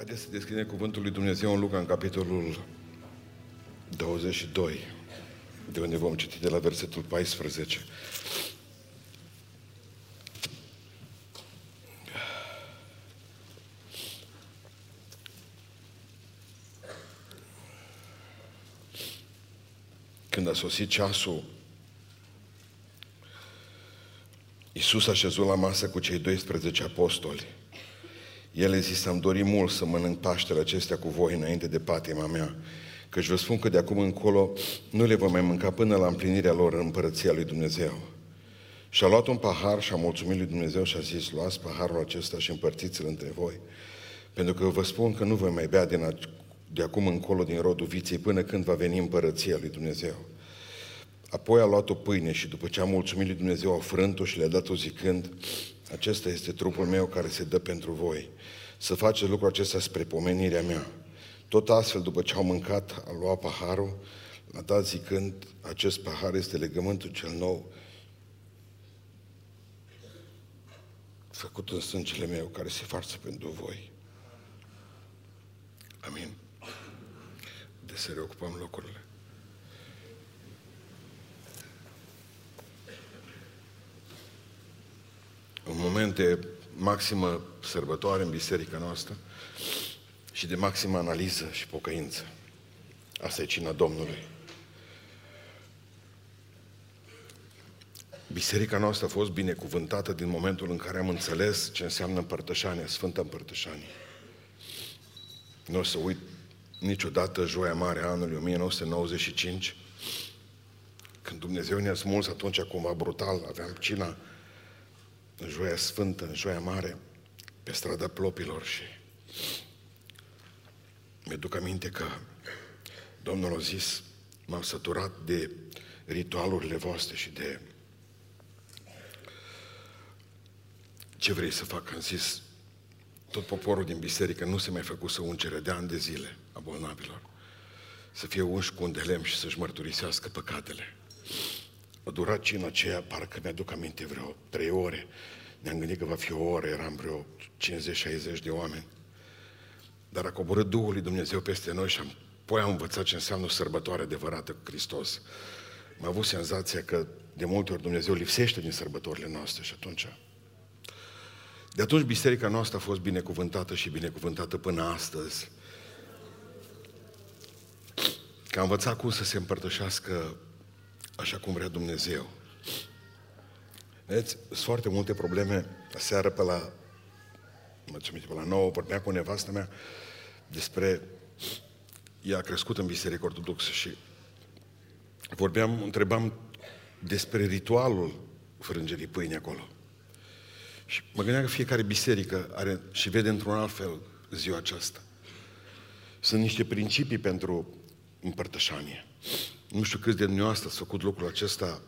Haideți să deschidem cuvântul lui Dumnezeu în Luca, în capitolul 22, de unde vom citi de la versetul 14. Când a sosit ceasul, Iisus a șezut la masă cu cei 12 apostoli. El a zis, am dorit mult să mănânc Paștele acestea cu voi înainte de patima mea, căci vă spun că de acum încolo nu le vom mai mânca până la împlinirea lor în împărăția lui Dumnezeu. Și a luat un pahar și a mulțumit lui Dumnezeu și a zis, luați paharul acesta și împărțiți-l între voi, pentru că vă spun că nu voi mai bea din a, de acum încolo din rodul viței până când va veni împărăția lui Dumnezeu. Apoi a luat o pâine și după ce a mulțumit lui Dumnezeu a frânt-o și le-a dat-o zicând, acesta este trupul meu care se dă pentru voi. Să faceți lucrul acesta spre pomenirea mea. Tot astfel, după ce au mâncat, a luat paharul, l-a dat zicând, acest pahar este legământul cel nou, făcut în sângele meu, care se farsă pentru voi. Amin. De să reocupăm locurile. un moment de maximă sărbătoare în biserica noastră și de maximă analiză și pocăință. Asta e cina Domnului. Biserica noastră a fost binecuvântată din momentul în care am înțeles ce înseamnă împărtășania, Sfântă Împărtășanie. Nu o să uit niciodată joia mare a anului 1995, când Dumnezeu ne-a smuls atunci cumva brutal, aveam cina în Joia Sfântă, în Joia Mare, pe strada Plopilor și mi-aduc aminte că Domnul a zis, m-am săturat de ritualurile voastre și de ce vrei să fac? Am zis, tot poporul din biserică nu se mai făcut să uncere de ani de zile a bolnavilor. Să fie unși cu un de lemn și să-și mărturisească păcatele. A durat cina aceea, parcă mi-aduc aminte, vreo trei ore. Ne-am gândit că va fi o oră, eram vreo 50-60 de oameni. Dar a coborât Duhul lui Dumnezeu peste noi și am, apoi am învățat ce înseamnă o sărbătoare adevărată cu Hristos. Am avut senzația că de multe ori Dumnezeu lipsește din sărbătorile noastre și atunci... De atunci biserica noastră a fost binecuvântată și binecuvântată până astăzi. Că a învățat cum să se împărtășească așa cum vrea Dumnezeu. Vedeți, sunt foarte multe probleme. Seară pe la, mă pe la 9, vorbea cu nevastă mea despre, ea a crescut în biserică ortodoxă și vorbeam, întrebam despre ritualul frângerii pâine acolo. Și mă gândeam că fiecare biserică are și vede într-un alt fel ziua aceasta. Sunt niște principii pentru împărtășanie. Nu știu câți de dumneavoastră ați făcut lucrul acesta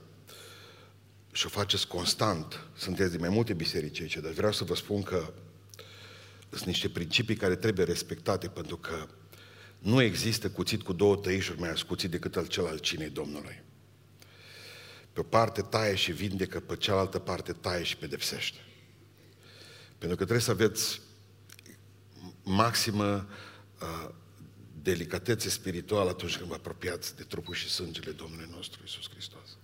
și o faceți constant. Sunteți din mai multe biserici aici, dar vreau să vă spun că sunt niște principii care trebuie respectate pentru că nu există cuțit cu două tăișuri mai ascuțit decât al cel al cinei Domnului. Pe o parte taie și vindecă, pe cealaltă parte taie și pedepsește. Pentru că trebuie să aveți maximă uh, delicatețe spirituală atunci când vă apropiați de trupul și sângele Domnului nostru Isus Hristos.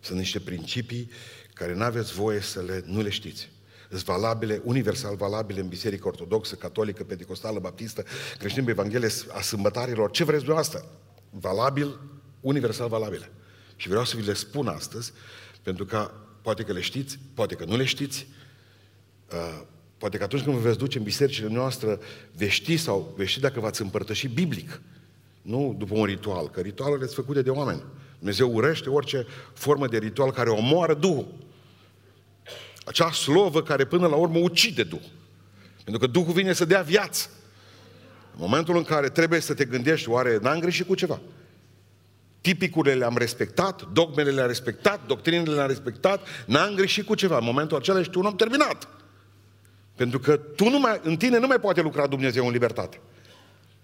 Sunt niște principii care nu aveți voie să le, nu le știți. Sunt valabile, universal valabile în Biserica Ortodoxă, Catolică, Pentecostală, Baptistă, creștin Evanghelie, a sâmbătarilor, ce vreți dumneavoastră. Valabil, universal valabile. Și vreau să vi le spun astăzi, pentru că poate că le știți, poate că nu le știți, uh, poate că atunci când vă veți duce în bisericile noastre, veți ști sau veți ști dacă v-ați împărtășit biblic. Nu după un ritual, că ritualele sunt făcute de oameni. Dumnezeu urește orice formă de ritual care omoară Duhul. Acea slovă care până la urmă ucide Duhul. Pentru că Duhul vine să dea viață. În momentul în care trebuie să te gândești, oare n-am greșit cu ceva? Tipicurile le-am respectat, dogmele le-am respectat, doctrinele le-am respectat, n-am greșit cu ceva. În momentul acela ești un om terminat. Pentru că tu nu mai, în tine nu mai poate lucra Dumnezeu în libertate.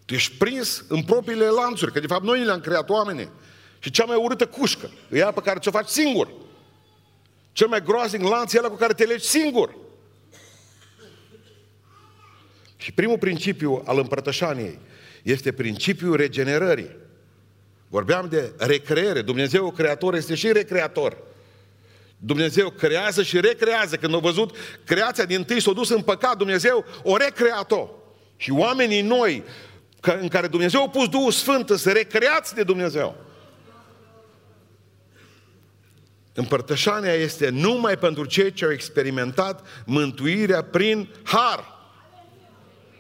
Tu ești prins în propriile lanțuri, că de fapt noi le-am creat oamenii. Și cea mai urâtă cușcă e aia pe care ți-o faci singur. Cel mai groaznic lanț e ăla cu care te legi singur. Și primul principiu al împărtășaniei este principiul regenerării. Vorbeam de recreere. Dumnezeu creator este și recreator. Dumnezeu creează și recrează. Când a văzut creația din tâi s-a dus în păcat, Dumnezeu o recreat-o. Și oamenii noi, în care Dumnezeu a pus Duhul Sfânt, să recreați de Dumnezeu. Împărtășania este numai pentru cei ce au experimentat mântuirea prin har.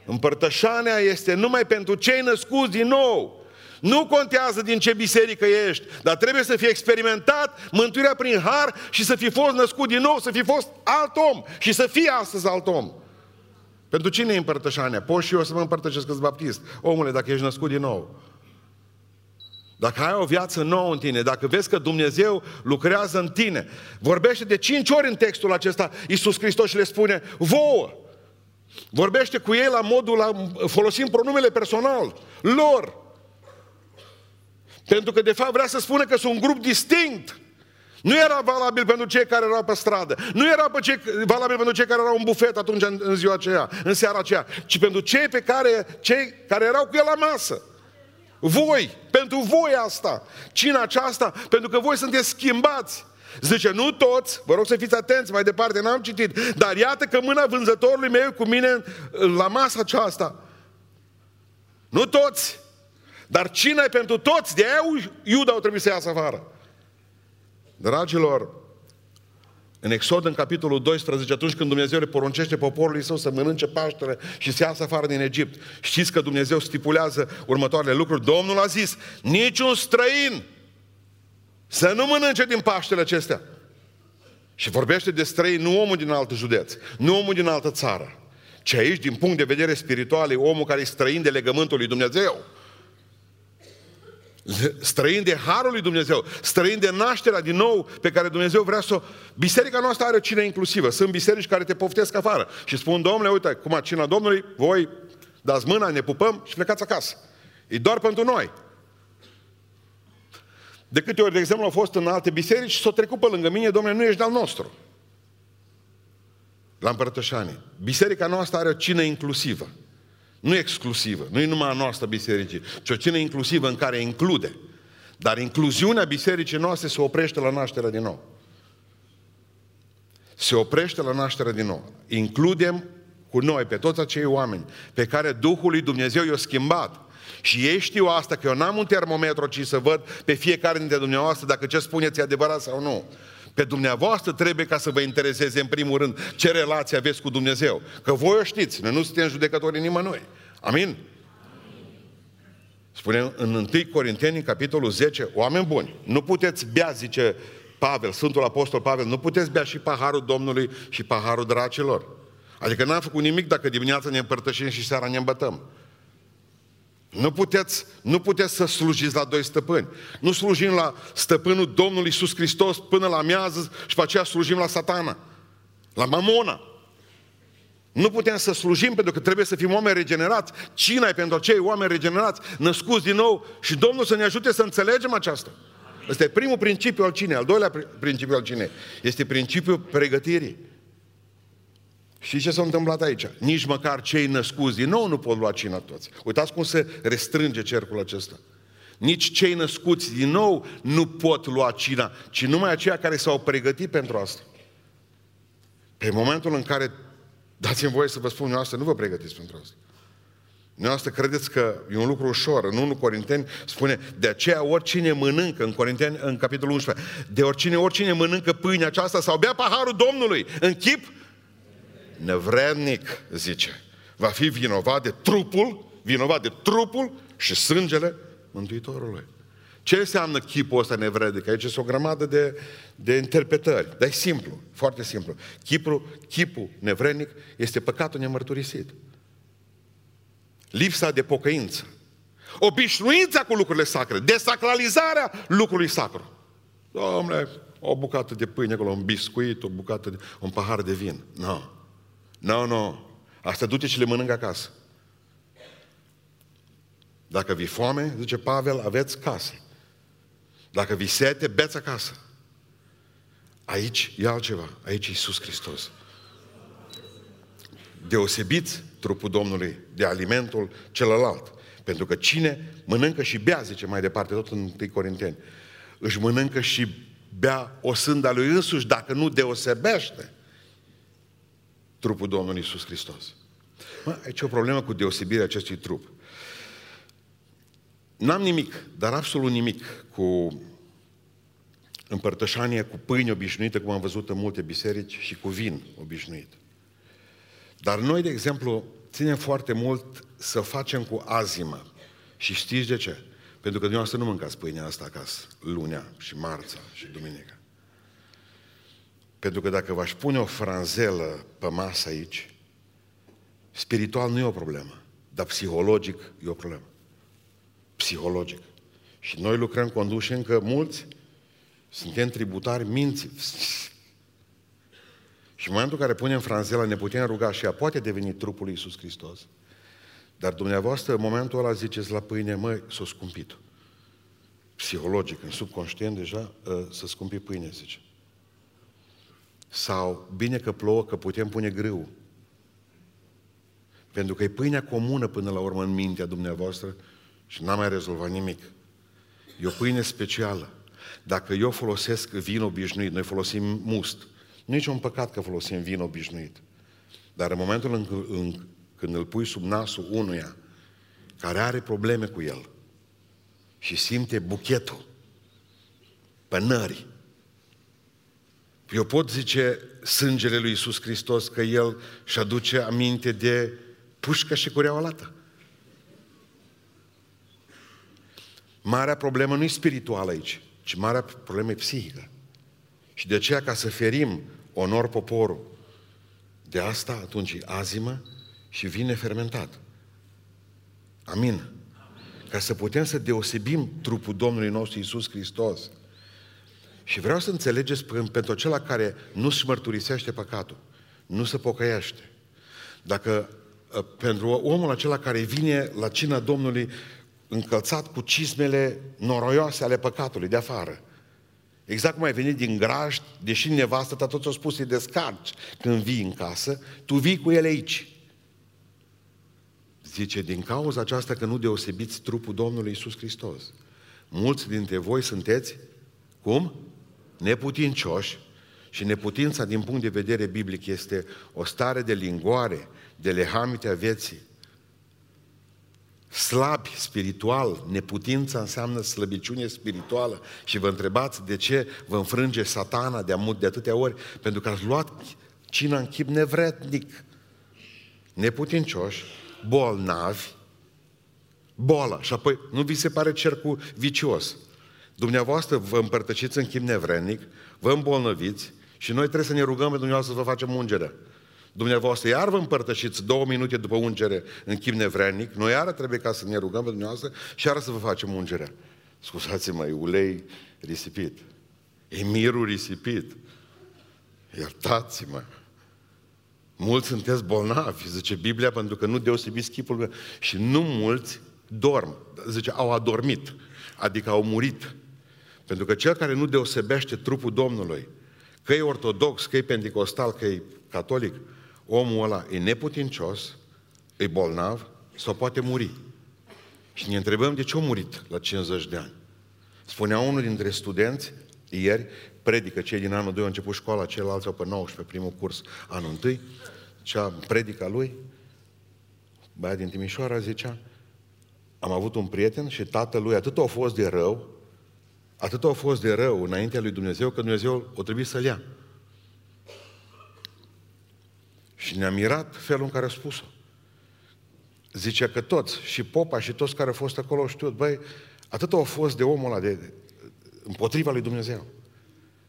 Împărtășania este numai pentru cei născuți din nou. Nu contează din ce biserică ești, dar trebuie să fie experimentat mântuirea prin har și să fi fost născut din nou, să fi fost alt om și să fie astăzi alt om. Pentru cine e împărtășania? Poți și eu să mă împărtășesc că baptist. Omule, dacă ești născut din nou. Dacă ai o viață nouă în tine, dacă vezi că Dumnezeu lucrează în tine, vorbește de cinci ori în textul acesta Iisus Hristos și le spune, vouă, Vorbește cu ei la modul, la, folosind pronumele personal, lor. Pentru că de fapt vrea să spună că sunt un grup distinct. Nu era valabil pentru cei care erau pe stradă. Nu era pe cei, valabil pentru cei care erau în bufet atunci în, în ziua aceea, în seara aceea. Ci pentru cei pe care, cei care erau cu el la masă. Voi, pentru voi asta. Cina aceasta, pentru că voi sunteți schimbați. Zice, nu toți, vă rog să fiți atenți, mai departe n-am citit, dar iată că mâna vânzătorului meu cu mine la masa aceasta. Nu toți, dar cine pentru toți? De aia Iuda au trebuit să iasă afară. Dragilor, în Exod, în capitolul 12, atunci când Dumnezeu le poruncește poporului său să mănânce Paștele și să iasă afară din Egipt, știți că Dumnezeu stipulează următoarele lucruri. Domnul a zis, niciun străin să nu mănânce din Paștele acestea. Și vorbește de străini, nu omul din altă județ, nu omul din altă țară, ci aici, din punct de vedere spiritual, e omul care e străin de legământul lui Dumnezeu străin de Harul lui Dumnezeu, străin de nașterea din nou pe care Dumnezeu vrea să o... Biserica noastră are o cină inclusivă. Sunt biserici care te poftesc afară și spun, domnule, uite, cum a cina Domnului, voi dați mâna, ne pupăm și plecați acasă. E doar pentru noi. De câte ori, de exemplu, au fost în alte biserici și s-au trecut pe lângă mine, domnule, nu ești al nostru. La împărătășanie. Biserica noastră are o cină inclusivă. Nu exclusivă, nu e numai a noastră bisericii, ci o cină inclusivă în care include. Dar incluziunea bisericii noastre se oprește la nașterea din nou. Se oprește la nașterea din nou. Includem cu noi pe toți acei oameni pe care Duhul lui Dumnezeu i-a schimbat. Și ei știu asta, că eu n-am un termometru, ci să văd pe fiecare dintre dumneavoastră dacă ce spuneți e adevărat sau nu. Pe dumneavoastră trebuie ca să vă intereseze în primul rând ce relație aveți cu Dumnezeu. Că voi o știți, noi nu suntem judecători nimănui. Amin? Spune în 1 Corinteni, în capitolul 10, oameni buni, nu puteți bea, zice Pavel, Sfântul Apostol Pavel, nu puteți bea și paharul Domnului și paharul dracilor. Adică n-am făcut nimic dacă dimineața ne împărtășim și seara ne îmbătăm. Nu puteți, nu puteți să slujiți la doi stăpâni. Nu slujim la stăpânul Domnului Iisus Hristos până la miază și pe aceea slujim la satana. La mamona. Nu putem să slujim pentru că trebuie să fim oameni regenerați. Cina e pentru cei oameni regenerați, născuți din nou și Domnul să ne ajute să înțelegem aceasta. Ăsta e primul principiu al cinei. Al doilea principiu al cinei este principiul pregătirii. Și ce s-a întâmplat aici? Nici măcar cei născuți din nou nu pot lua cina toți. Uitați cum se restrânge cercul acesta. Nici cei născuți din nou nu pot lua cina, ci numai aceia care s-au pregătit pentru asta. Pe momentul în care, dați-mi voie să vă spun, noastră, nu vă pregătiți pentru asta. Noastră credeți că e un lucru ușor. În 1 Corinteni spune, de aceea oricine mănâncă, în Corinteni, în capitolul 11, de oricine, oricine mănâncă pâinea aceasta sau bea paharul Domnului în chip nevrednic, zice, va fi vinovat de trupul, vinovat de trupul și sângele Mântuitorului. Ce înseamnă chipul ăsta nevrednic? Aici este o grămadă de, de interpretări. Dar e simplu, foarte simplu. Chipul, chipul nevrednic este păcatul nemărturisit. Lipsa de pocăință. Obișnuința cu lucrurile sacre. Desacralizarea lucrului sacru. Domnule, o bucată de pâine acolo, un biscuit, o bucată de, un pahar de vin. Nu. No. Nu, no, nu. No. Asta du-te și le mănâncă acasă. Dacă vi foame, zice Pavel, aveți casă. Dacă vi sete, beți acasă. Aici e altceva. Aici e Iisus Hristos. Deosebiți trupul Domnului de alimentul celălalt. Pentru că cine mănâncă și bea, zice mai departe, tot în 1 Corinteni, își mănâncă și bea o sânda lui însuși, dacă nu deosebește trupul Domnului Iisus Hristos. Mă, aici e o problemă cu deosebirea acestui trup. N-am nimic, dar absolut nimic cu împărtășanie cu pâine obișnuită, cum am văzut în multe biserici, și cu vin obișnuit. Dar noi, de exemplu, ținem foarte mult să facem cu azimă. Și știți de ce? Pentru că dumneavoastră nu mâncați pâinea asta acasă, lunea și marța și duminica. Pentru că dacă v-aș pune o franzelă pe masă aici, spiritual nu e o problemă, dar psihologic e o problemă. Psihologic. Și noi lucrăm conduși încă mulți, suntem tributari minții. Și în momentul în care punem franzela, ne putem ruga și ea poate deveni trupul lui Iisus Hristos. Dar dumneavoastră, în momentul ăla ziceți la pâine, măi, s-o scumpit. Psihologic, în subconștient deja, ă, să scumpi pâine, zice. Sau, bine că plouă, că putem pune grâu. Pentru că e pâinea comună până la urmă în mintea dumneavoastră și n-am mai rezolvat nimic. E o pâine specială. Dacă eu folosesc vin obișnuit, noi folosim must, nu e un păcat că folosim vin obișnuit. Dar în momentul în, în, când îl pui sub nasul unuia care are probleme cu el și simte buchetul, pănări, eu pot zice sângele lui Iisus Hristos că El și aduce aminte de pușcă și cureaua lată. Marea problemă nu e spirituală aici, ci marea problemă e psihică. Și de aceea, ca să ferim onor poporul, de asta atunci e azimă și vine fermentat. Amin. Ca să putem să deosebim trupul Domnului nostru Iisus Hristos. Și vreau să înțelegeți pentru acela care nu-și mărturisește păcatul, nu se pocăiește. Dacă ă, pentru omul acela care vine la cina Domnului încălțat cu cizmele noroioase ale păcatului de afară, Exact cum ai venit din graj, deși nevastă ta tot ți-a spus să descarci când vii în casă, tu vii cu ele aici. Zice, din cauza aceasta că nu deosebiți trupul Domnului Isus Hristos. Mulți dintre voi sunteți, cum? Neputincioși și neputința din punct de vedere biblic este o stare de lingoare, de lehamite a vieții, slabi spiritual, neputința înseamnă slăbiciune spirituală. Și vă întrebați de ce vă înfrânge satana de, amut, de atâtea ori, pentru că ați luat cina în chip nevrednic, neputincioși, bolnavi, boala și apoi nu vi se pare cercul vicios. Dumneavoastră vă împărtășiți în chip nevrednic, vă îmbolnăviți și noi trebuie să ne rugăm pe dumneavoastră să vă facem ungerea. Dumneavoastră iar vă împărtășiți două minute după ungere în chip nevrednic, noi iară trebuie ca să ne rugăm pe dumneavoastră și iară să vă facem ungerea. Scuzați-mă, e ulei risipit. E mirul risipit. Iertați-mă. Mulți sunteți bolnavi, zice Biblia, pentru că nu deosebiți chipul meu. Și nu mulți dorm. Zice, au adormit. Adică au murit. Pentru că cel care nu deosebește trupul Domnului, că e ortodox, că e pentecostal, că e catolic, omul ăla e neputincios, e bolnav sau poate muri. Și ne întrebăm de ce a murit la 50 de ani. Spunea unul dintre studenți, ieri, predică, cei din anul 2 au început școala, ceilalți au pe 19, primul curs, anul 1, cea predica lui, băiat din Timișoara, zicea, am avut un prieten și tatălui atât a fost de rău, atât a fost de rău înaintea lui Dumnezeu, că Dumnezeu o trebuie să-l ia. Și ne-a mirat felul în care a spus-o. Zice că toți, și popa și toți care au fost acolo știu, băi, atât au fost de omul ăla, de, împotriva lui Dumnezeu.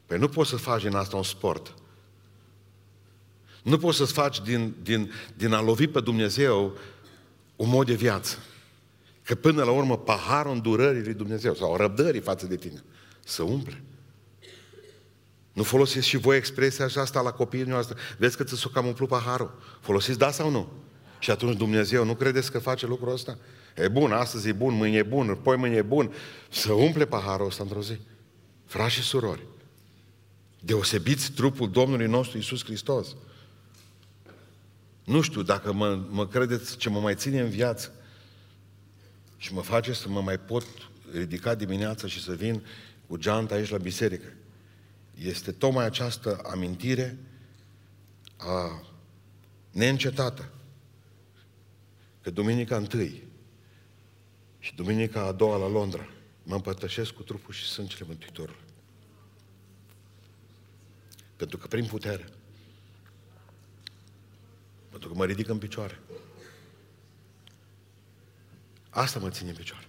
Păi nu poți să faci din asta un sport. Nu poți să faci din, din, din a lovi pe Dumnezeu un mod de viață. Că până la urmă paharul îndurării lui Dumnezeu sau răbdării față de tine să umple. Nu folosiți și voi expresia aceasta la copiii noastre. Vezi că ți s-o cam umplut paharul. Folosiți da sau nu? Și atunci Dumnezeu, nu credeți că face lucrul ăsta? E bun, astăzi e bun, mâine e bun, poi mâine e bun. Să umple paharul ăsta într-o zi. Frați și surori, deosebiți trupul Domnului nostru Isus Hristos. Nu știu dacă mă, mă credeți ce mă mai ține în viață și mă face să mă mai pot ridica dimineața și să vin cu geanta aici la biserică. Este tocmai această amintire a neîncetată că duminica întâi și duminica a doua la Londra mă împărtășesc cu trupul și sângele Mântuitorului. Pentru că prin putere. Pentru că mă ridic în picioare. Asta mă ține în picioare.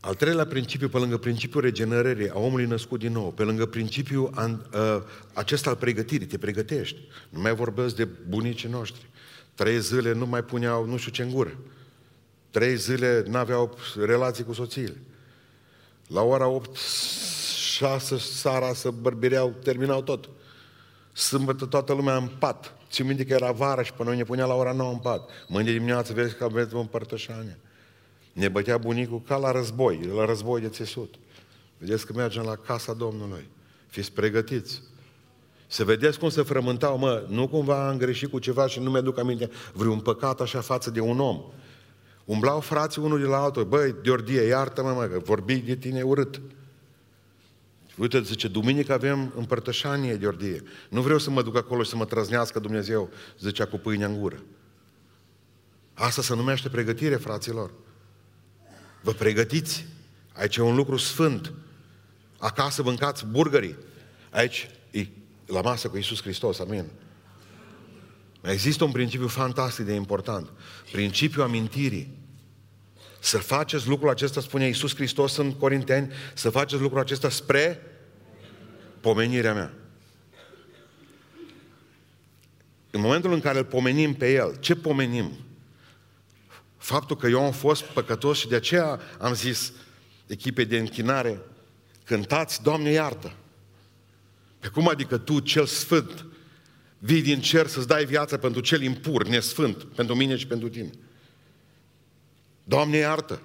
Al treilea principiu, pe lângă principiul regenerării a omului născut din nou, pe lângă principiul an, uh, acesta al pregătirii, te pregătești. Nu mai vorbesc de bunicii noștri. Trei zile nu mai puneau nu știu ce în gură. Trei zile n-aveau relații cu soțiile. La ora 8, 6 seara să bărbireau, terminau tot. Sâmbătă toată lumea în pat. Ți minte că era vara și până noi ne punea la ora 9 în pat. Mâine dimineață vezi că aveți împărtășanie. Ne bătea bunicul ca la război, la război de țesut. Vedeți că mergem la casa Domnului. Fiți pregătiți. Să vedeți cum se frământau, mă, nu cumva am greșit cu ceva și nu mi-aduc aminte vreun păcat așa față de un om. Umblau frații unul de la altul, băi, Deordie, iartă-mă, mă, că vorbi de tine urât. Uite, zice, duminică avem împărtășanie de ordie. Nu vreau să mă duc acolo și să mă trăznească Dumnezeu, zicea cu pâinea în gură. Asta se numește pregătire, fraților. Vă pregătiți. Aici e un lucru sfânt. Acasă mâncați burgării. Aici e la masă cu Iisus Hristos. Amin. Există un principiu fantastic de important. Principiul amintirii. Să faceți lucrul acesta, spune Iisus Hristos în Corinteni, să faceți lucrul acesta spre pomenirea mea. În momentul în care îl pomenim pe El, ce pomenim? Faptul că eu am fost păcătos și de aceea am zis echipei de închinare, cântați, Doamne iartă. Pe cum adică tu, cel sfânt, vii din cer să-ți dai viață pentru cel impur, nesfânt, pentru mine și pentru tine. Doamne iartă!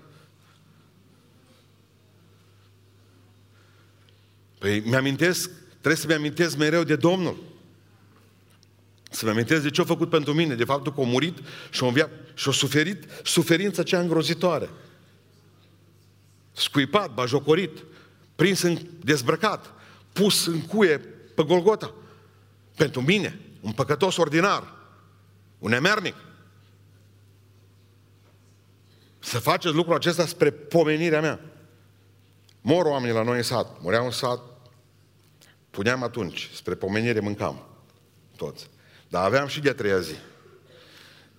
Păi mi-amintesc, trebuie să mi-amintesc mereu de Domnul. Să-mi amintesc de ce a făcut pentru mine, de faptul că a murit și a înviat și a suferit suferința cea îngrozitoare. Scuipat, bajocorit, prins în dezbrăcat, pus în cuie pe Golgota. Pentru mine, un păcătos ordinar, un emernic. Să faceți lucrul acesta spre pomenirea mea. Mor oamenii la noi în sat, mureau în sat, puneam atunci, spre pomenire mâncam, toți. Dar aveam și de a treia zi.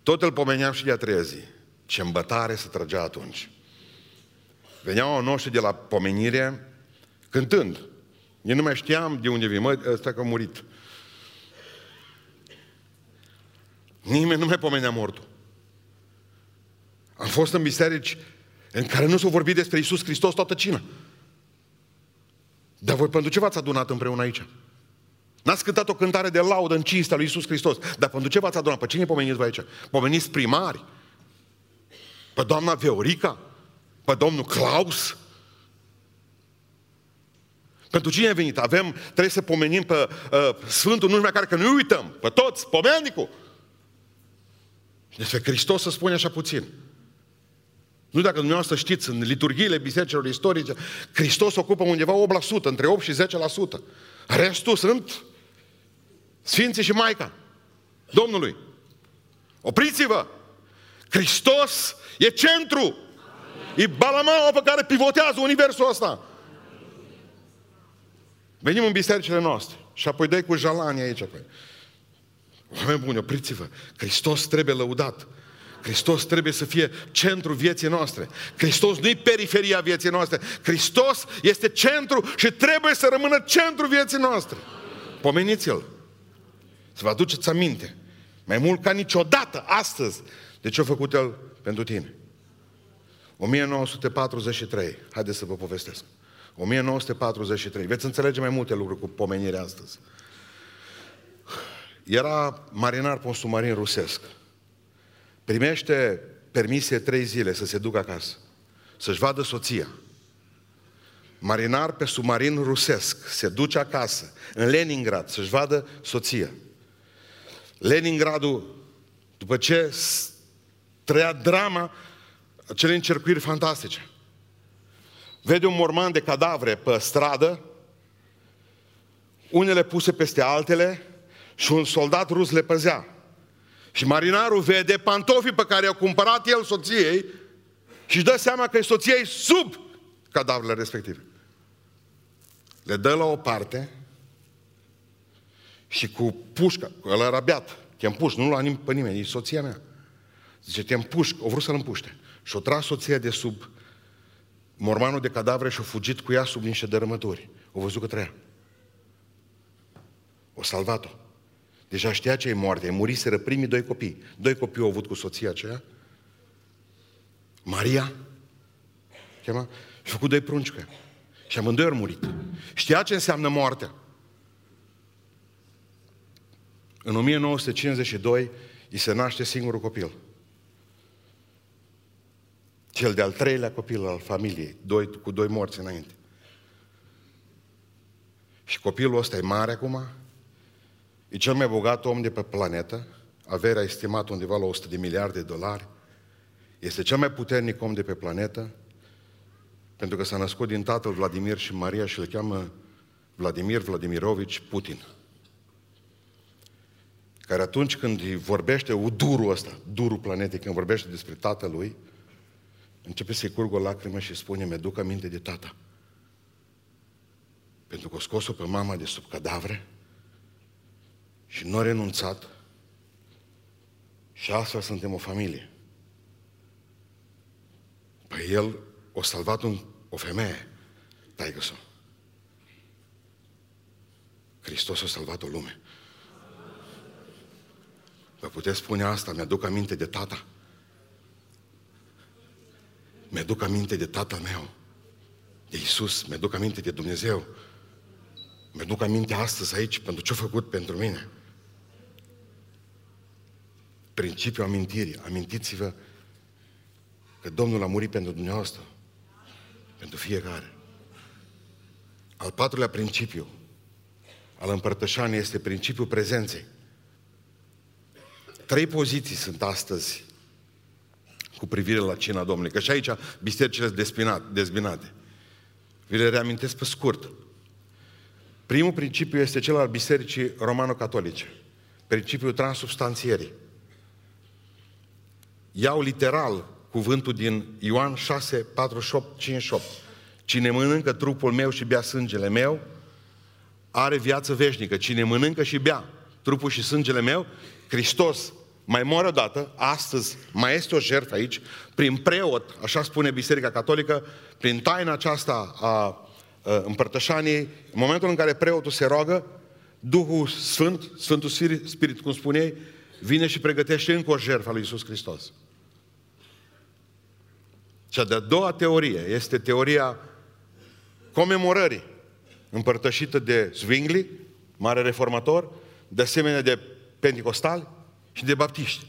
Tot îl pomeneam și de a treia zi. Ce îmbătare se trăgea atunci. Veneau noștri de la pomenire cântând. Eu nu mai știam de unde vin. Mă, ăsta că a murit. Nimeni nu mai pomenea mortul. Am fost în biserici în care nu s-a vorbit despre Isus Hristos toată cina. Dar voi pentru ce v-ați adunat împreună aici? N-ați cântat o cântare de laudă în cinstea lui Isus Hristos. Dar pentru ce v-ați adunat? Pe cine pomeniți voi aici? Pomeniți primari? Pe doamna Veorica? Pe domnul Claus? Pentru cine a venit? Avem, trebuie să pomenim pe uh, Sfântul nume care că nu uităm. Pe toți, pomenicul. Și despre Hristos să spune așa puțin. Nu dacă dumneavoastră știți, în liturghiile bisericilor istorice, Hristos ocupă undeva 8%, între 8 și 10%. Restul sunt Sfinții și Maica Domnului. Opriți-vă! Hristos e centru. E balamaua pe care pivotează universul ăsta. Venim în bisericile noastre și apoi dai cu jalani aici. Apoi. Oameni buni, opriți-vă. Hristos trebuie lăudat. Hristos trebuie să fie centru vieții noastre. Hristos nu-i periferia vieții noastre. Hristos este centru și trebuie să rămână centru vieții noastre. Pomeniți-l. Să vă aduceți aminte. Mai mult ca niciodată, astăzi, de ce a făcut El pentru tine. 1943. Haideți să vă povestesc. 1943. Veți înțelege mai multe lucruri cu pomenirea astăzi. Era marinar pe un submarin rusesc. Primește permisie trei zile să se ducă acasă. Să-și vadă soția. marinar pe submarin rusesc, se duce acasă, în Leningrad, să-și vadă soția. Leningradul, după ce trăia drama acele încercuiri fantastice, vede un morman de cadavre pe stradă, unele puse peste altele și un soldat rus le păzea. Și marinarul vede pantofii pe care i-a cumpărat el soției și își dă seama că e soția sub cadavrele respective. Le dă la o parte și cu pușca, el era beat, te împuși, nu l-a pe nimeni, e soția mea. Zice, te împuși, o vrut să-l împuște. Și o tras soția de sub mormanul de cadavre și a fugit cu ea sub niște dărâmături. O văzut că trăia. O salvat-o. Deja știa ce e moarte. Muriseră primii doi copii. Doi copii au avut cu soția aceea. Maria, chema, și a făcut doi prunci cu ea. Și amândoi au murit. Știa ce înseamnă moartea. În 1952 îi se naște singurul copil. Cel de-al treilea copil al familiei, doi, cu doi morți înainte. Și copilul ăsta e mare acum, e cel mai bogat om de pe planetă, averea estimat undeva la 100 de miliarde de dolari, este cel mai puternic om de pe planetă, pentru că s-a născut din tatăl Vladimir și Maria și îl cheamă Vladimir Vladimirovici Putin. Care atunci când vorbește udurul ăsta, durul planetei, când vorbește despre tatălui, începe să-i curg o lacrimă și spune, mi-aduc aminte de tata. Pentru că o scos-o pe mama de sub cadavre și nu a renunțat și astfel suntem o familie. Păi el o salvat un, o femeie, taică -so. Hristos a salvat o lume. Vă puteți spune asta, mi-aduc aminte de tata. Mi-aduc aminte de tatăl meu, de Isus, mi-aduc aminte de Dumnezeu. Mi-aduc aminte astăzi aici pentru ce a făcut pentru mine. Principiul amintirii. Amintiți-vă că Domnul a murit pentru dumneavoastră. Pentru fiecare. Al patrulea principiu al împărtășanii este principiul prezenței. Trei poziții sunt astăzi cu privire la cina Domnului. Că și aici bisericile sunt dezbinate. Vi le reamintesc pe scurt. Primul principiu este cel al bisericii romano-catolice. Principiul transubstanțierii. Iau literal cuvântul din Ioan 6, 48, 58. Cine mănâncă trupul meu și bea sângele meu, are viață veșnică. Cine mănâncă și bea trupul și sângele meu, Hristos mai moare odată, astăzi mai este o jertfă aici, prin preot, așa spune Biserica Catolică, prin taina aceasta a împărtășaniei, în momentul în care preotul se roagă, Duhul Sfânt, Sfântul Spirit, cum spuneai, vine și pregătește încă o jertfă a lui Iisus Hristos. Cea de-a doua teorie este teoria comemorării, împărtășită de Zwingli, mare reformator, de asemenea de pentecostali, și de baptiști,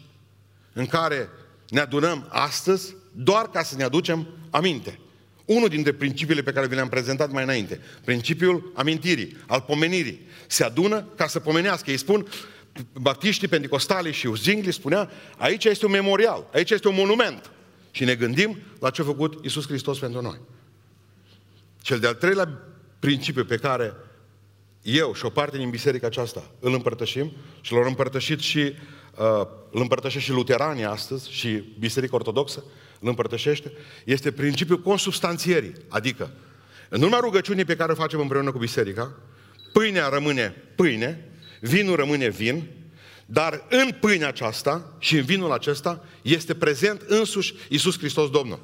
în care ne adunăm astăzi doar ca să ne aducem aminte. Unul dintre principiile pe care vi le-am prezentat mai înainte, principiul amintirii, al pomenirii. Se adună ca să pomenească. Ei spun, baptiștii, pentecostali și uzingli spunea, aici este un memorial, aici este un monument. Și ne gândim la ce a făcut Isus Hristos pentru noi. Cel de-al treilea principiu pe care eu și o parte din biserica aceasta îl împărtășim și l-au împărtășit și uh, îl împărtășește și luteranii astăzi și Biserica Ortodoxă îl împărtășește, este principiul consubstanțierii, adică în urma rugăciunii pe care o facem împreună cu biserica, pâinea rămâne pâine, vinul rămâne vin, dar în pâinea aceasta și în vinul acesta este prezent însuși Isus Hristos Domnul.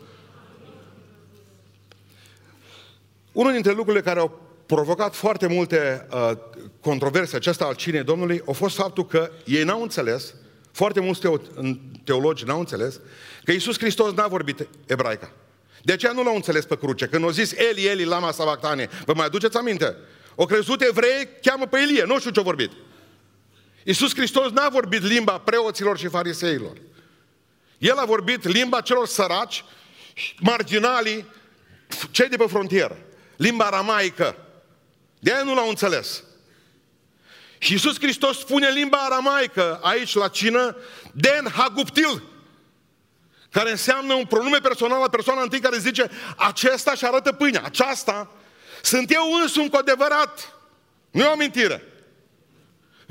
Unul dintre lucrurile care au provocat foarte multe uh, controverse acesta al cinei Domnului a fost faptul că ei n-au înțeles foarte mulți teologi n-au înțeles că Iisus Hristos n-a vorbit ebraica. De aceea nu l-au înțeles pe cruce. Când au zis Eli, Eli, lama sabactane, vă mai aduceți aminte? O crezut evrei, cheamă pe Elie, nu știu ce-a vorbit. Iisus Hristos n-a vorbit limba preoților și fariseilor. El a vorbit limba celor săraci, marginalii, cei de pe frontieră. limba aramaică. De aia nu l-au înțeles. Și Iisus Hristos spune limba aramaică aici la cină, Den Haguptil, care înseamnă un pronume personal la persoana întâi care zice acesta și arată pâinea, aceasta sunt eu însumi cu adevărat. Nu e o mentire.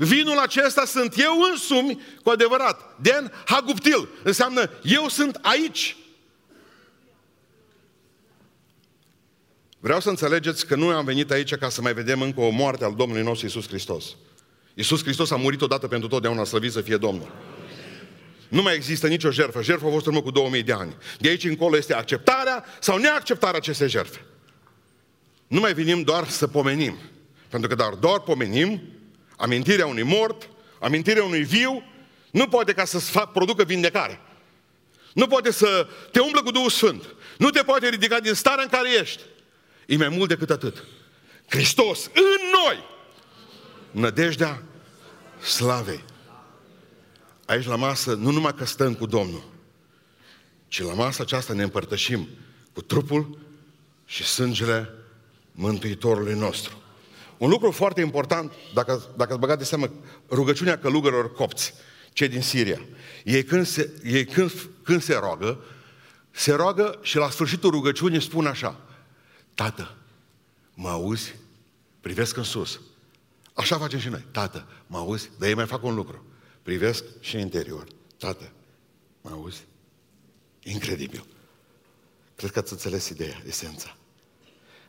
Vinul acesta sunt eu însumi cu adevărat. Den Haguptil înseamnă eu sunt aici. Vreau să înțelegeți că nu am venit aici ca să mai vedem încă o moarte al Domnului nostru Isus Hristos. Iisus Hristos a murit odată pentru totdeauna, slăvit să fie Domnul. Nu mai există nicio jertfă. Jertfa a fost urmă cu 2000 de ani. De aici încolo este acceptarea sau neacceptarea acestei jertfe. Nu mai venim doar să pomenim. Pentru că doar, doar pomenim, amintirea unui mort, amintirea unui viu, nu poate ca să fac, producă vindecare. Nu poate să te umblă cu Duhul Sfânt. Nu te poate ridica din starea în care ești. E mai mult decât atât. Hristos în noi nădejdea slavei. Aici la masă nu numai că stăm cu Domnul, ci la masa aceasta ne împărtășim cu trupul și sângele Mântuitorului nostru. Un lucru foarte important, dacă, dacă ați băgat de seamă, rugăciunea călugărilor copți, cei din Siria. Ei când se, ei când, când se roagă, se roagă și la sfârșitul rugăciunii spun așa, Tată, mă auzi? Privesc în sus. Așa facem și noi. Tată, mă auzi? Dar ei mai fac un lucru. Privesc și în interior. Tată, mă auzi? Incredibil. Cred că ați înțeles ideea, esența.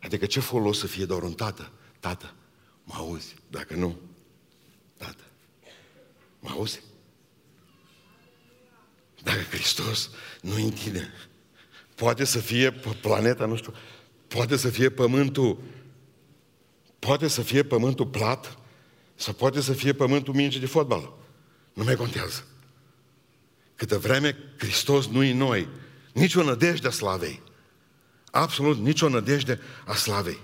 Adică ce folos să fie doar un tată? Tată, mă auzi? Dacă nu, tată, mă auzi? Dacă Hristos nu în tine, poate să fie pe planeta, nu știu, poate să fie pământul Poate să fie pământul plat sau poate să fie pământul minge de fotbal. Nu mai contează. Câtă vreme Hristos nu în noi, nici o nădejde a slavei. Absolut nicio nădejde a slavei.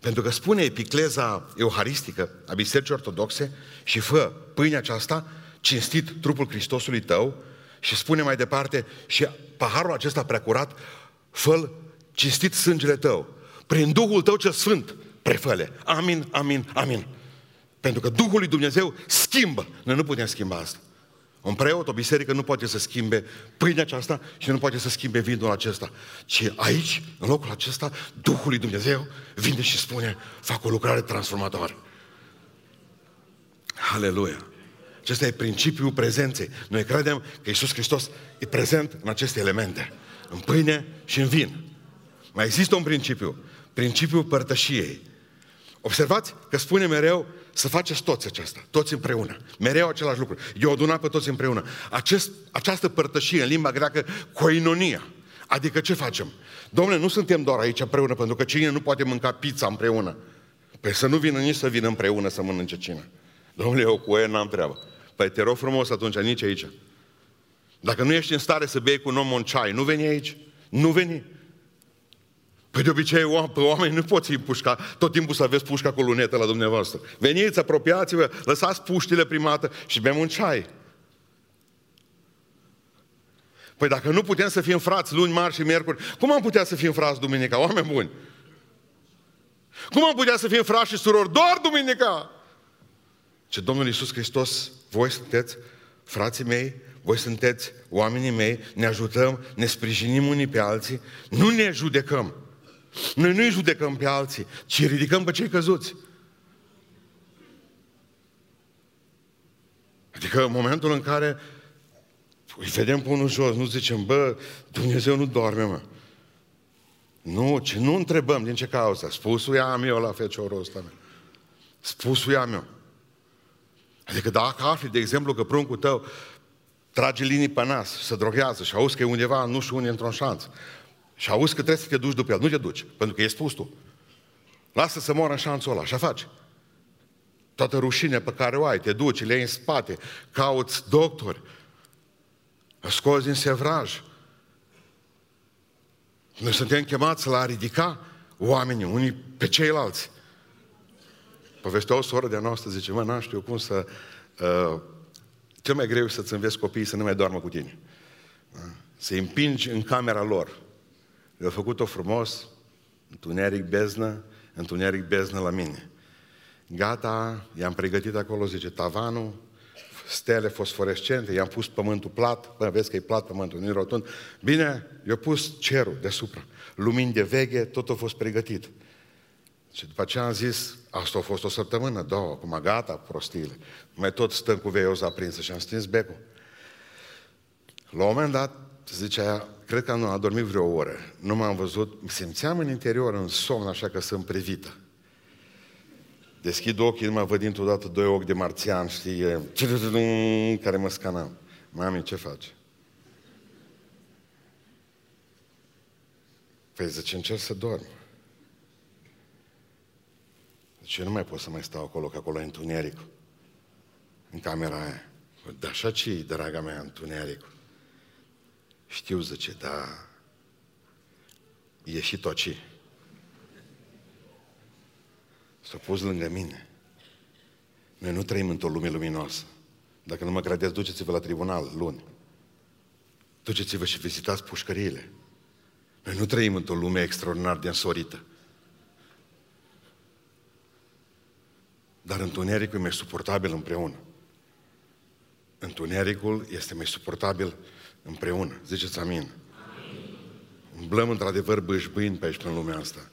Pentru că spune epicleza euharistică a Bisericii Ortodoxe și fă pâinea aceasta, cinstit trupul Hristosului tău și spune mai departe și paharul acesta preacurat, fă cinstit sângele tău, prin Duhul tău cel Sfânt, prefăle. Amin, amin, amin. Pentru că Duhul lui Dumnezeu schimbă. Noi nu putem schimba asta. Un preot, o biserică nu poate să schimbe pâinea aceasta și nu poate să schimbe vinul acesta. Ci aici, în locul acesta, Duhul lui Dumnezeu vine și spune, fac o lucrare transformatoare. Aleluia! Acesta e principiul prezenței. Noi credem că Iisus Hristos e prezent în aceste elemente. În pâine și în vin. Mai există un principiu. Principiul părtășiei. Observați că spune mereu să faceți toți aceasta, toți împreună. Mereu același lucru. Eu aduna pe toți împreună. Acest, această părtășie în limba greacă, coinonia. Adică ce facem? Domnule, nu suntem doar aici împreună, pentru că cine nu poate mânca pizza împreună? Păi să nu vină nici să vină împreună să mănânce cine. Domnule, eu cu ei n-am treabă. Păi te rog frumos atunci, nici aici. Dacă nu ești în stare să bei cu un om un ceai, nu veni aici. Nu veni. Păi de obicei pe oameni nu poți împușca, tot timpul să aveți pușca cu lunetă la dumneavoastră. Veniți, apropiați-vă, lăsați puștile primată și bem un ceai. Păi dacă nu putem să fim frați luni, marți și miercuri, cum am putea să fim frați duminica, oameni buni? Cum am putea să fim frați și surori doar duminica? Ce Domnul Iisus Hristos, voi sunteți frații mei, voi sunteți oamenii mei, ne ajutăm, ne sprijinim unii pe alții, nu ne judecăm. Noi nu-i judecăm pe alții, ci ridicăm pe cei căzuți. Adică în momentul în care îi vedem pe unul jos, nu zicem, bă, Dumnezeu nu doarme, mă. Nu, ci nu întrebăm din ce cauză. Spusul i am eu la feciorul ăsta, mă. Spusul i am eu. Adică dacă afli, de exemplu, că pruncul tău trage linii pe nas, se droghează și auzi că e undeva, nu știu unde, într-un șanț, și auzi că trebuie să te duci după el. Nu te duci, pentru că e spus tu. Lasă să moară în șanțul ăla. Așa faci. Toată rușinea pe care o ai, te duci, le în spate, cauți doctori, scoți din sevraj. Noi suntem chemați la a ridica oamenii, unii pe ceilalți. Povestea o soră de-a noastră, zice, mă, n știu cum să... Uh, cel mai greu să-ți înveți copiii să nu mai doarmă cu tine. Să-i împingi în camera lor. Le-a făcut-o frumos, Întuneric beznă, întuneric beznă la mine. Gata, i-am pregătit acolo, zice, tavanul, stele fosforescente, i-am pus pământul plat, bă, vezi că e plat pământul, nu e rotund. Bine, i-a pus cerul deasupra, lumini de veche, tot a fost pregătit. Și după aceea am zis, asta a fost o săptămână, două, acum gata, prostiile. Mai tot stăm cu veioza aprinsă și am stins becul. La un moment dat, zicea, cred că nu a dormit vreo oră, nu m-am văzut, simțeam în interior, în somn, așa că sunt privită. Deschid ochii, nu mă văd dintr-o dată doi ochi de marțian, știi, care mă scanam. Mami, ce faci? Păi zice, încerc să dorm. Deci eu nu mai pot să mai stau acolo, că acolo e întuneric. În camera aia. Dar așa ce e, draga mea, întuneric? Știu, zice, da, e și toci. S-a pus lângă mine. Noi nu trăim într-o lume luminoasă. Dacă nu mă credeți, duceți-vă la tribunal luni. Duceți-vă și vizitați pușcăriile. Noi nu trăim într-o lume extraordinar de însorită. Dar întunericul e mai suportabil împreună. Întunericul este mai suportabil împreună. Ziceți amin. amin. Umblăm într-adevăr bâșbâind pe aici, pe lumea asta.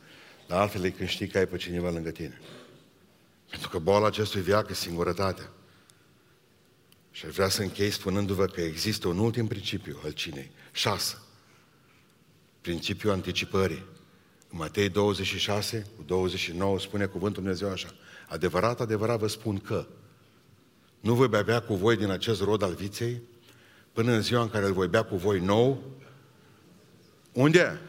Dar altfel e când știi că ai pe cineva lângă tine. Pentru că boala acestui viac e singurătatea. Și aș vrea să închei spunându-vă că există un ultim principiu al cinei. Șase. Principiul anticipării. În Matei 26, 29 spune cuvântul Dumnezeu așa. Adevărat, adevărat vă spun că nu voi bea cu voi din acest rod al viței până în ziua în care îl voi bea cu voi nou. Unde?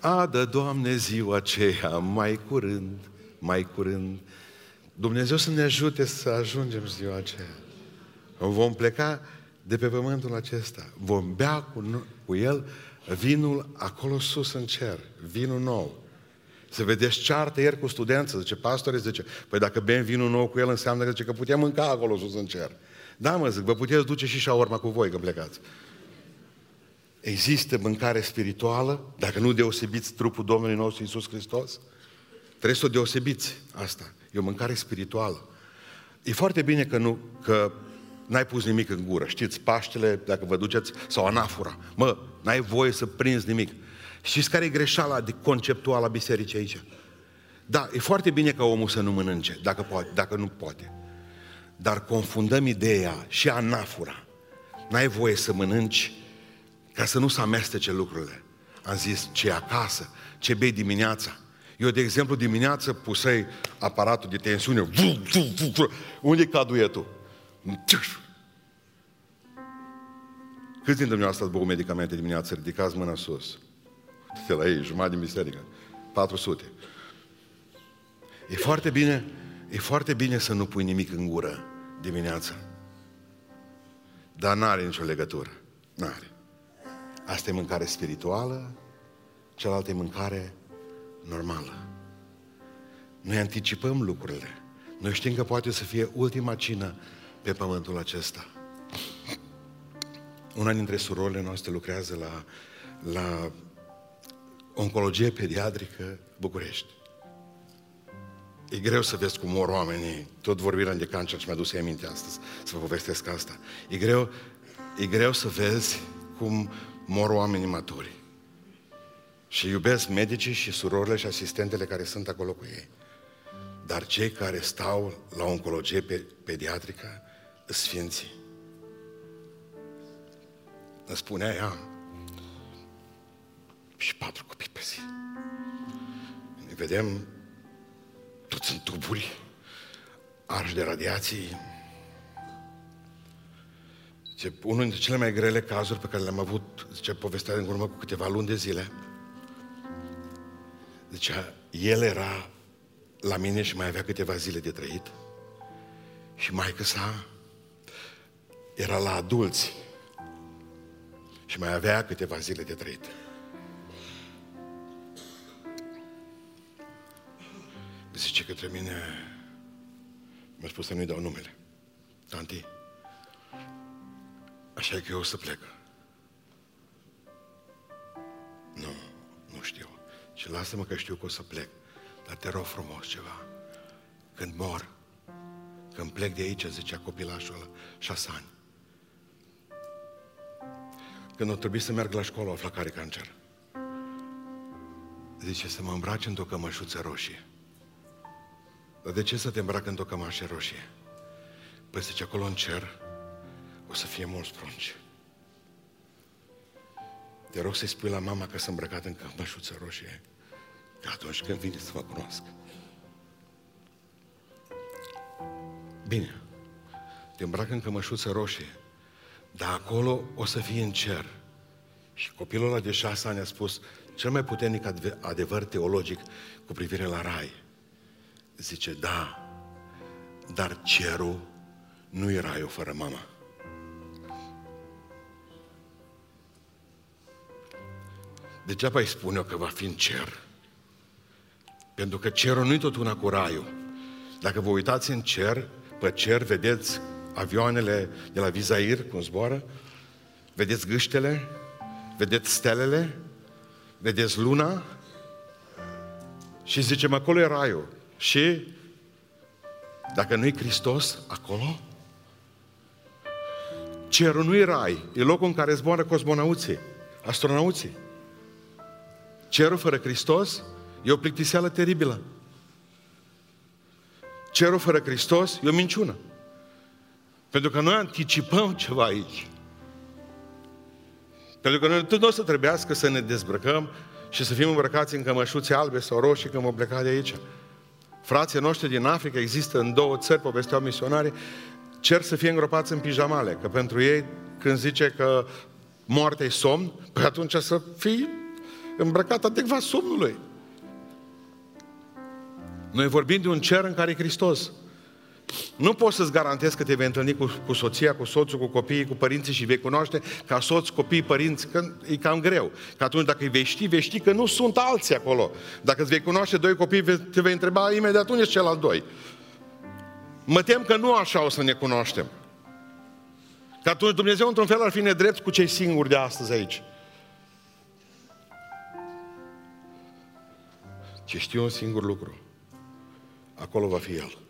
Adă, Doamne, ziua aceea, mai curând, mai curând. Dumnezeu să ne ajute să ajungem ziua aceea. Vom pleca de pe pământul acesta. Vom bea cu, cu El vinul acolo sus în cer, vinul nou. Se vedeți ceartă ieri cu studență, zice pastore, zice, păi dacă bem vinul nou cu el înseamnă că, zice, că putem mânca acolo sus în cer. Da, mă zic, vă puteți duce și șaorma cu voi când plecați. Există mâncare spirituală, dacă nu deosebiți trupul Domnului nostru Iisus Hristos? Trebuie să o deosebiți asta. E o mâncare spirituală. E foarte bine că, nu, că n-ai pus nimic în gură. Știți, Paștele, dacă vă duceți, sau anafura. Mă, n-ai voie să prinzi nimic. Știți care e greșeala de conceptuală a bisericii aici? Da, e foarte bine ca omul să nu mănânce, dacă, poate, dacă nu poate. Dar confundăm ideea și anafura. N-ai voie să mănânci ca să nu se amestece lucrurile. Am zis, ce acasă, ce bei dimineața. Eu, de exemplu, dimineață pusei aparatul de tensiune. Unde e caduietul? Câți dintre dumneavoastră ați băut medicamente dimineața? Ridicați mâna sus. Uite la ei, jumătate din biserică. 400. E foarte bine, e foarte bine să nu pui nimic în gură dimineața. Dar n-are nicio legătură. N-are. Asta e mâncare spirituală, cealaltă e mâncare normală. Noi anticipăm lucrurile. Noi știm că poate să fie ultima cină pe pământul acesta. Una dintre surorile noastre lucrează la, la oncologie pediatrică București. E greu să vezi cum mor oamenii, tot vorbirea de cancer și mi-a dus aminte astăzi să vă povestesc asta. E greu, e greu să vezi cum mor oamenii maturi. Și iubesc medicii și surorile și asistentele care sunt acolo cu ei. Dar cei care stau la oncologie pediatrică sfinții. Îmi spunea ea, și patru copii pe zi. Ne vedem toți în tuburi, arși de radiații. Zice, unul dintre cele mai grele cazuri pe care le-am avut, zice, povestea în urmă cu câteva luni de zile, zicea, el era la mine și mai avea câteva zile de trăit și mai sa era la adulți și mai avea câteva zile de trăit. Către mine, mi-a spus să nu-i dau numele. Tanti, așa e că eu o să plec. Nu, nu știu. Și lasă-mă că știu că o să plec. Dar te rog frumos ceva. Când mor, când plec de aici, zicea copilașul ăla, șase ani. Când o trebuie să merg la școală, o afla care cancer. Zice, să mă îmbrace într-o cămășuță roșie. Dar de ce să te îmbracă într-o cămașă roșie? Păi zice, acolo în cer o să fie mulți prunci. Te rog să-i spui la mama că sunt îmbrăcat în cămășuță roșie. Că atunci când vine să mă cunoască. Bine, te îmbracă în cămășuță roșie, dar acolo o să fie în cer. Și copilul ăla de șase ani a spus cel mai puternic adevăr teologic cu privire la rai. Zice, da, dar cerul nu e raiul fără mama. Degeaba îi spun eu că va fi în cer. Pentru că cerul nu e tot una cu raiul. Dacă vă uitați în cer, pe cer vedeți avioanele de la Vizair, cum zboară, vedeți gâștele, vedeți stelele, vedeți luna și zicem, acolo e raiul. Și dacă nu e Hristos acolo, cerul nu e rai, e locul în care zboară cosmonauții, astronauții. Cerul fără Hristos e o plictiseală teribilă. Cerul fără Hristos e o minciună. Pentru că noi anticipăm ceva aici. Pentru că noi tot nu o să trebuiască să ne dezbrăcăm și să fim îmbrăcați în cămășuțe albe sau roșii când vom pleca de aici. Frații noștri din Africa există în două țări, povesteau misionari, cer să fie îngropați în pijamale, că pentru ei, când zice că moartea e somn, păi atunci să fii îmbrăcat adecvat somnului. Noi vorbim de un cer în care e Hristos. Nu poți să-ți garantezi că te vei întâlni cu, cu soția, cu soțul, cu copiii, cu părinții și vei cunoaște ca soț, copii, părinți, că e cam greu. Că atunci dacă îi vei ști, vei ști că nu sunt alții acolo. Dacă îți vei cunoaște doi copii, te vei întreba imediat unde sunt celălalt doi. Mă tem că nu așa o să ne cunoaștem. Că atunci Dumnezeu într-un fel ar fi nedrept cu cei singuri de astăzi aici. Ce știu un singur lucru. Acolo va fi El.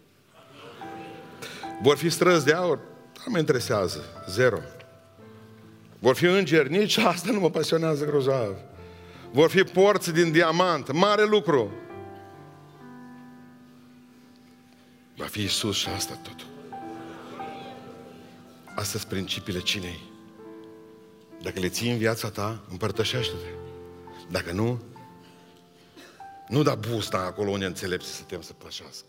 Vor fi străzi de aur? Nu mă interesează. Zero. Vor fi îngeri? Nici asta nu mă pasionează grozav. Vor fi porți din diamant. Mare lucru. Va fi Isus și asta tot. Astea sunt principiile cinei. Dacă le ții în viața ta, împărtășește-te. Dacă nu, nu da busta acolo unde înțelepți să te să pășească.